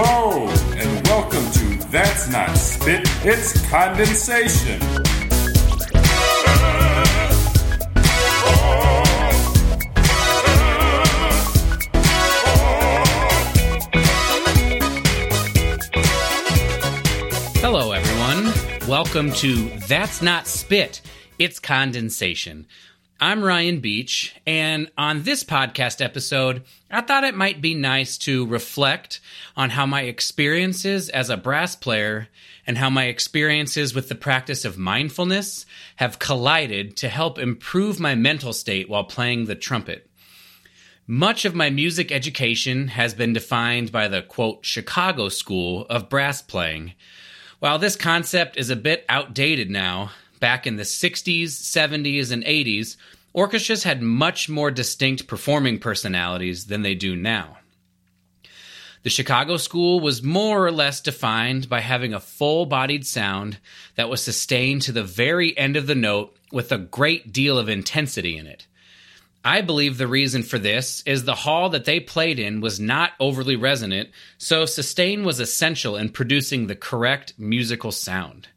Hello, and welcome to That's Not Spit, It's Condensation. Hello, everyone. Welcome to That's Not Spit, It's Condensation. I'm Ryan Beach, and on this podcast episode, I thought it might be nice to reflect on how my experiences as a brass player and how my experiences with the practice of mindfulness have collided to help improve my mental state while playing the trumpet. Much of my music education has been defined by the quote Chicago School of Brass Playing. While this concept is a bit outdated now, back in the 60s, 70s, and 80s, orchestras had much more distinct performing personalities than they do now. The Chicago School was more or less defined by having a full bodied sound that was sustained to the very end of the note with a great deal of intensity in it. I believe the reason for this is the hall that they played in was not overly resonant, so sustain was essential in producing the correct musical sound.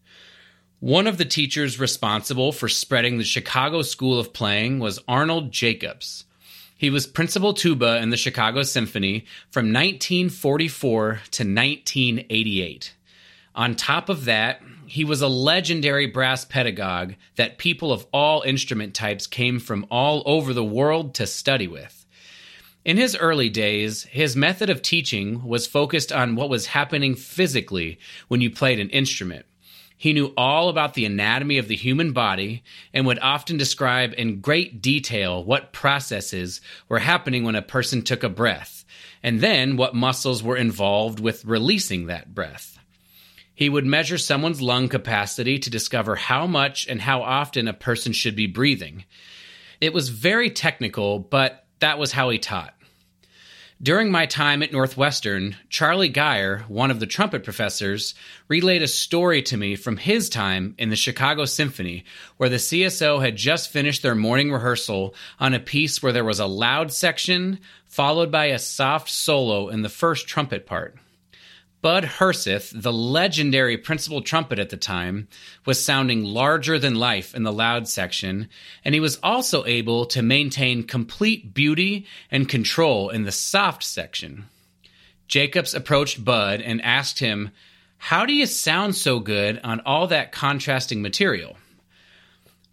One of the teachers responsible for spreading the Chicago School of Playing was Arnold Jacobs. He was principal tuba in the Chicago Symphony from 1944 to 1988. On top of that, he was a legendary brass pedagogue that people of all instrument types came from all over the world to study with. In his early days, his method of teaching was focused on what was happening physically when you played an instrument. He knew all about the anatomy of the human body and would often describe in great detail what processes were happening when a person took a breath, and then what muscles were involved with releasing that breath. He would measure someone's lung capacity to discover how much and how often a person should be breathing. It was very technical, but that was how he taught. During my time at Northwestern, Charlie Geyer, one of the trumpet professors, relayed a story to me from his time in the Chicago Symphony, where the CSO had just finished their morning rehearsal on a piece where there was a loud section, followed by a soft solo in the first trumpet part. Bud Herseth, the legendary principal trumpet at the time, was sounding larger than life in the loud section, and he was also able to maintain complete beauty and control in the soft section. Jacobs approached Bud and asked him, How do you sound so good on all that contrasting material?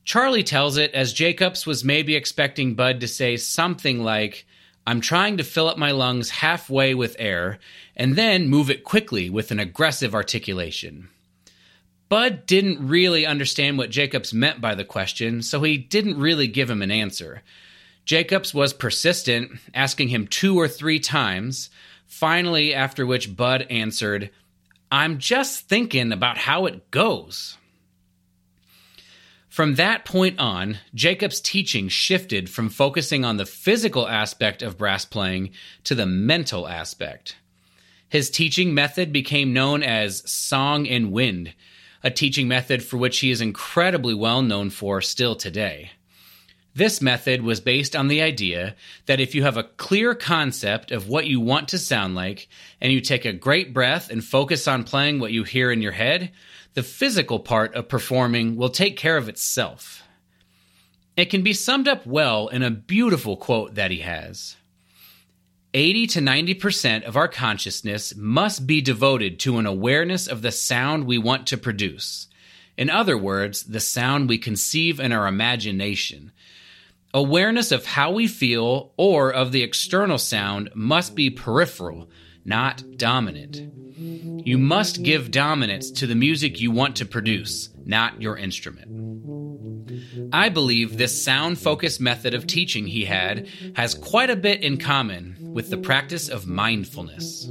Charlie tells it as Jacobs was maybe expecting Bud to say something like, I'm trying to fill up my lungs halfway with air and then move it quickly with an aggressive articulation. Bud didn't really understand what Jacobs meant by the question, so he didn't really give him an answer. Jacobs was persistent, asking him two or three times, finally, after which Bud answered, I'm just thinking about how it goes. From that point on, Jacob's teaching shifted from focusing on the physical aspect of brass playing to the mental aspect. His teaching method became known as Song and Wind, a teaching method for which he is incredibly well known for still today. This method was based on the idea that if you have a clear concept of what you want to sound like, and you take a great breath and focus on playing what you hear in your head, the physical part of performing will take care of itself. It can be summed up well in a beautiful quote that he has 80 to 90% of our consciousness must be devoted to an awareness of the sound we want to produce. In other words, the sound we conceive in our imagination. Awareness of how we feel or of the external sound must be peripheral, not dominant. You must give dominance to the music you want to produce, not your instrument. I believe this sound focused method of teaching he had has quite a bit in common with the practice of mindfulness.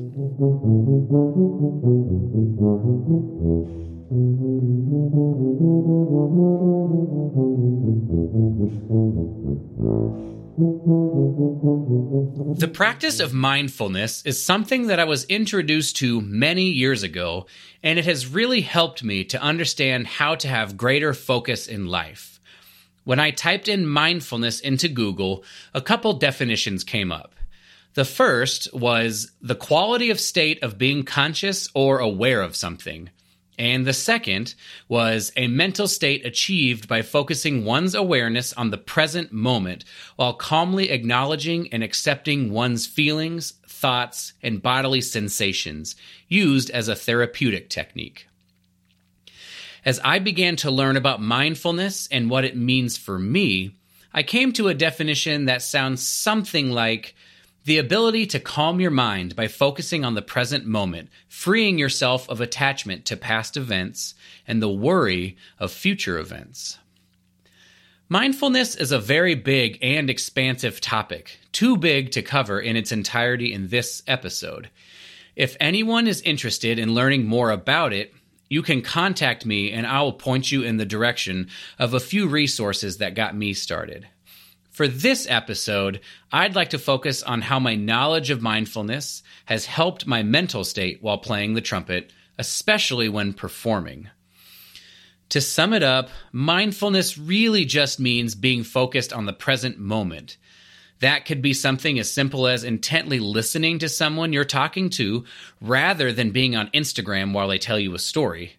The practice of mindfulness is something that I was introduced to many years ago, and it has really helped me to understand how to have greater focus in life. When I typed in mindfulness into Google, a couple definitions came up. The first was the quality of state of being conscious or aware of something. And the second was a mental state achieved by focusing one's awareness on the present moment while calmly acknowledging and accepting one's feelings, thoughts, and bodily sensations, used as a therapeutic technique. As I began to learn about mindfulness and what it means for me, I came to a definition that sounds something like the ability to calm your mind by focusing on the present moment, freeing yourself of attachment to past events and the worry of future events. Mindfulness is a very big and expansive topic, too big to cover in its entirety in this episode. If anyone is interested in learning more about it, you can contact me and I will point you in the direction of a few resources that got me started. For this episode, I'd like to focus on how my knowledge of mindfulness has helped my mental state while playing the trumpet, especially when performing. To sum it up, mindfulness really just means being focused on the present moment. That could be something as simple as intently listening to someone you're talking to rather than being on Instagram while they tell you a story.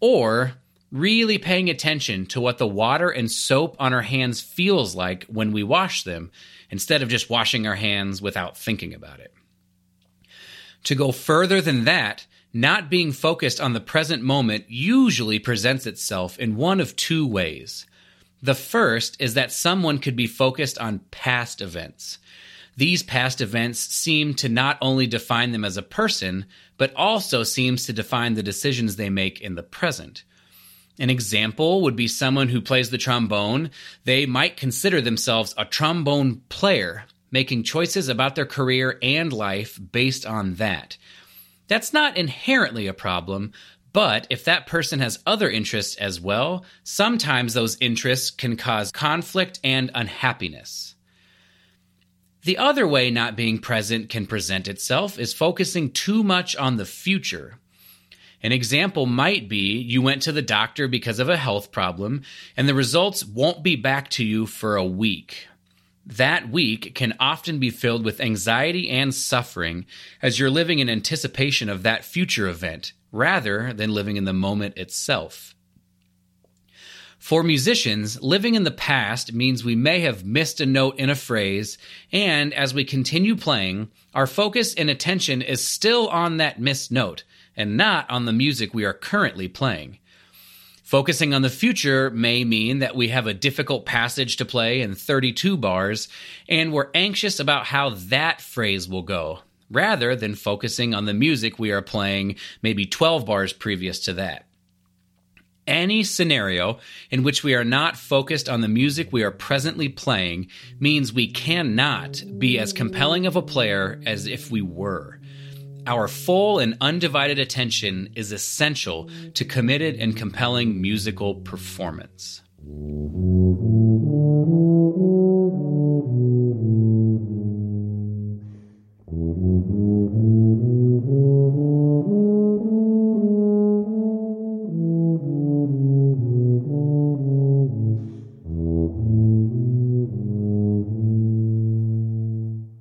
Or really paying attention to what the water and soap on our hands feels like when we wash them instead of just washing our hands without thinking about it. To go further than that, not being focused on the present moment usually presents itself in one of two ways. The first is that someone could be focused on past events. These past events seem to not only define them as a person, but also seems to define the decisions they make in the present. An example would be someone who plays the trombone. They might consider themselves a trombone player, making choices about their career and life based on that. That's not inherently a problem, but if that person has other interests as well, sometimes those interests can cause conflict and unhappiness. The other way not being present can present itself is focusing too much on the future. An example might be you went to the doctor because of a health problem, and the results won't be back to you for a week. That week can often be filled with anxiety and suffering as you're living in anticipation of that future event rather than living in the moment itself. For musicians, living in the past means we may have missed a note in a phrase, and as we continue playing, our focus and attention is still on that missed note and not on the music we are currently playing. Focusing on the future may mean that we have a difficult passage to play in 32 bars, and we're anxious about how that phrase will go, rather than focusing on the music we are playing maybe 12 bars previous to that. Any scenario in which we are not focused on the music we are presently playing means we cannot be as compelling of a player as if we were. Our full and undivided attention is essential to committed and compelling musical performance.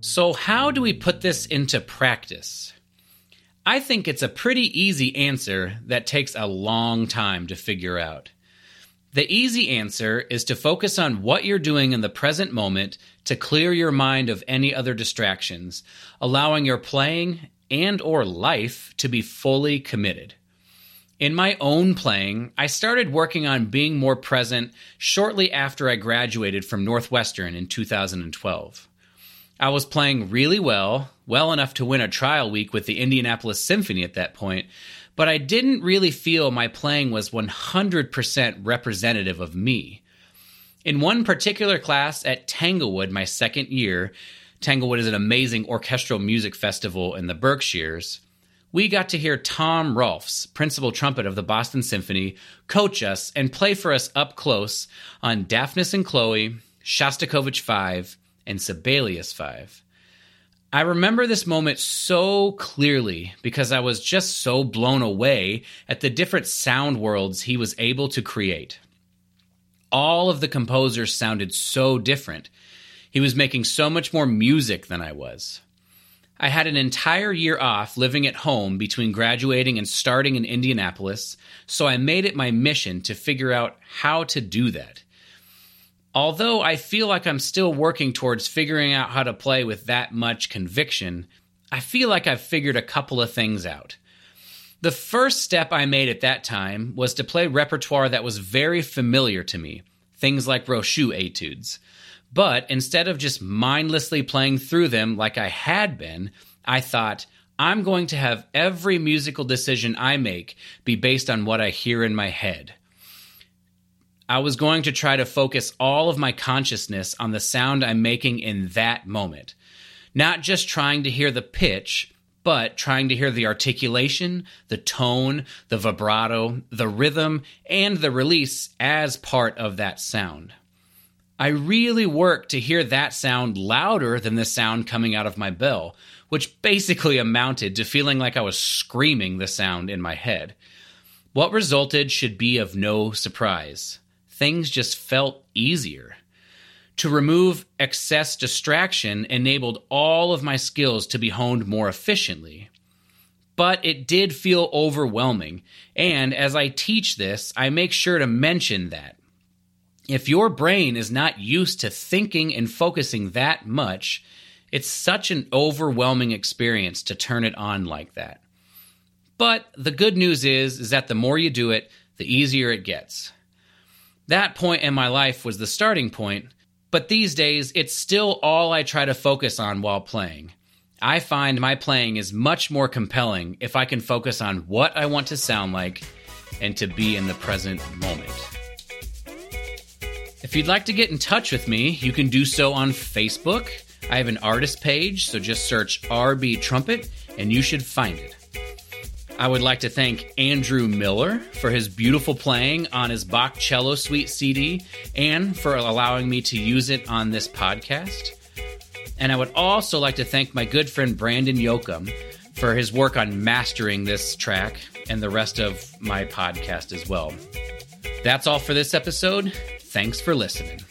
So, how do we put this into practice? I think it's a pretty easy answer that takes a long time to figure out. The easy answer is to focus on what you're doing in the present moment to clear your mind of any other distractions, allowing your playing and or life to be fully committed. In my own playing, I started working on being more present shortly after I graduated from Northwestern in 2012. I was playing really well, well enough to win a trial week with the Indianapolis Symphony at that point, but I didn't really feel my playing was 100% representative of me. In one particular class at Tanglewood, my second year, Tanglewood is an amazing orchestral music festival in the Berkshires. We got to hear Tom Rolfs, principal trumpet of the Boston Symphony, coach us and play for us up close on Daphnis and Chloe, Shostakovich 5, and Sibelius 5. I remember this moment so clearly because I was just so blown away at the different sound worlds he was able to create. All of the composers sounded so different. He was making so much more music than I was. I had an entire year off living at home between graduating and starting in Indianapolis, so I made it my mission to figure out how to do that. Although I feel like I'm still working towards figuring out how to play with that much conviction, I feel like I've figured a couple of things out. The first step I made at that time was to play repertoire that was very familiar to me, things like Rochut etudes. But instead of just mindlessly playing through them like I had been, I thought, I'm going to have every musical decision I make be based on what I hear in my head. I was going to try to focus all of my consciousness on the sound I'm making in that moment. Not just trying to hear the pitch, but trying to hear the articulation, the tone, the vibrato, the rhythm, and the release as part of that sound. I really worked to hear that sound louder than the sound coming out of my bell, which basically amounted to feeling like I was screaming the sound in my head. What resulted should be of no surprise. Things just felt easier. To remove excess distraction enabled all of my skills to be honed more efficiently. But it did feel overwhelming, and as I teach this, I make sure to mention that if your brain is not used to thinking and focusing that much, it's such an overwhelming experience to turn it on like that. But the good news is is that the more you do it, the easier it gets. That point in my life was the starting point, but these days it's still all I try to focus on while playing. I find my playing is much more compelling if I can focus on what I want to sound like and to be in the present moment. If you'd like to get in touch with me, you can do so on Facebook. I have an artist page, so just search RB Trumpet and you should find it. I would like to thank Andrew Miller for his beautiful playing on his Bach Cello Suite CD and for allowing me to use it on this podcast. And I would also like to thank my good friend Brandon Yoakum for his work on mastering this track and the rest of my podcast as well. That's all for this episode. Thanks for listening.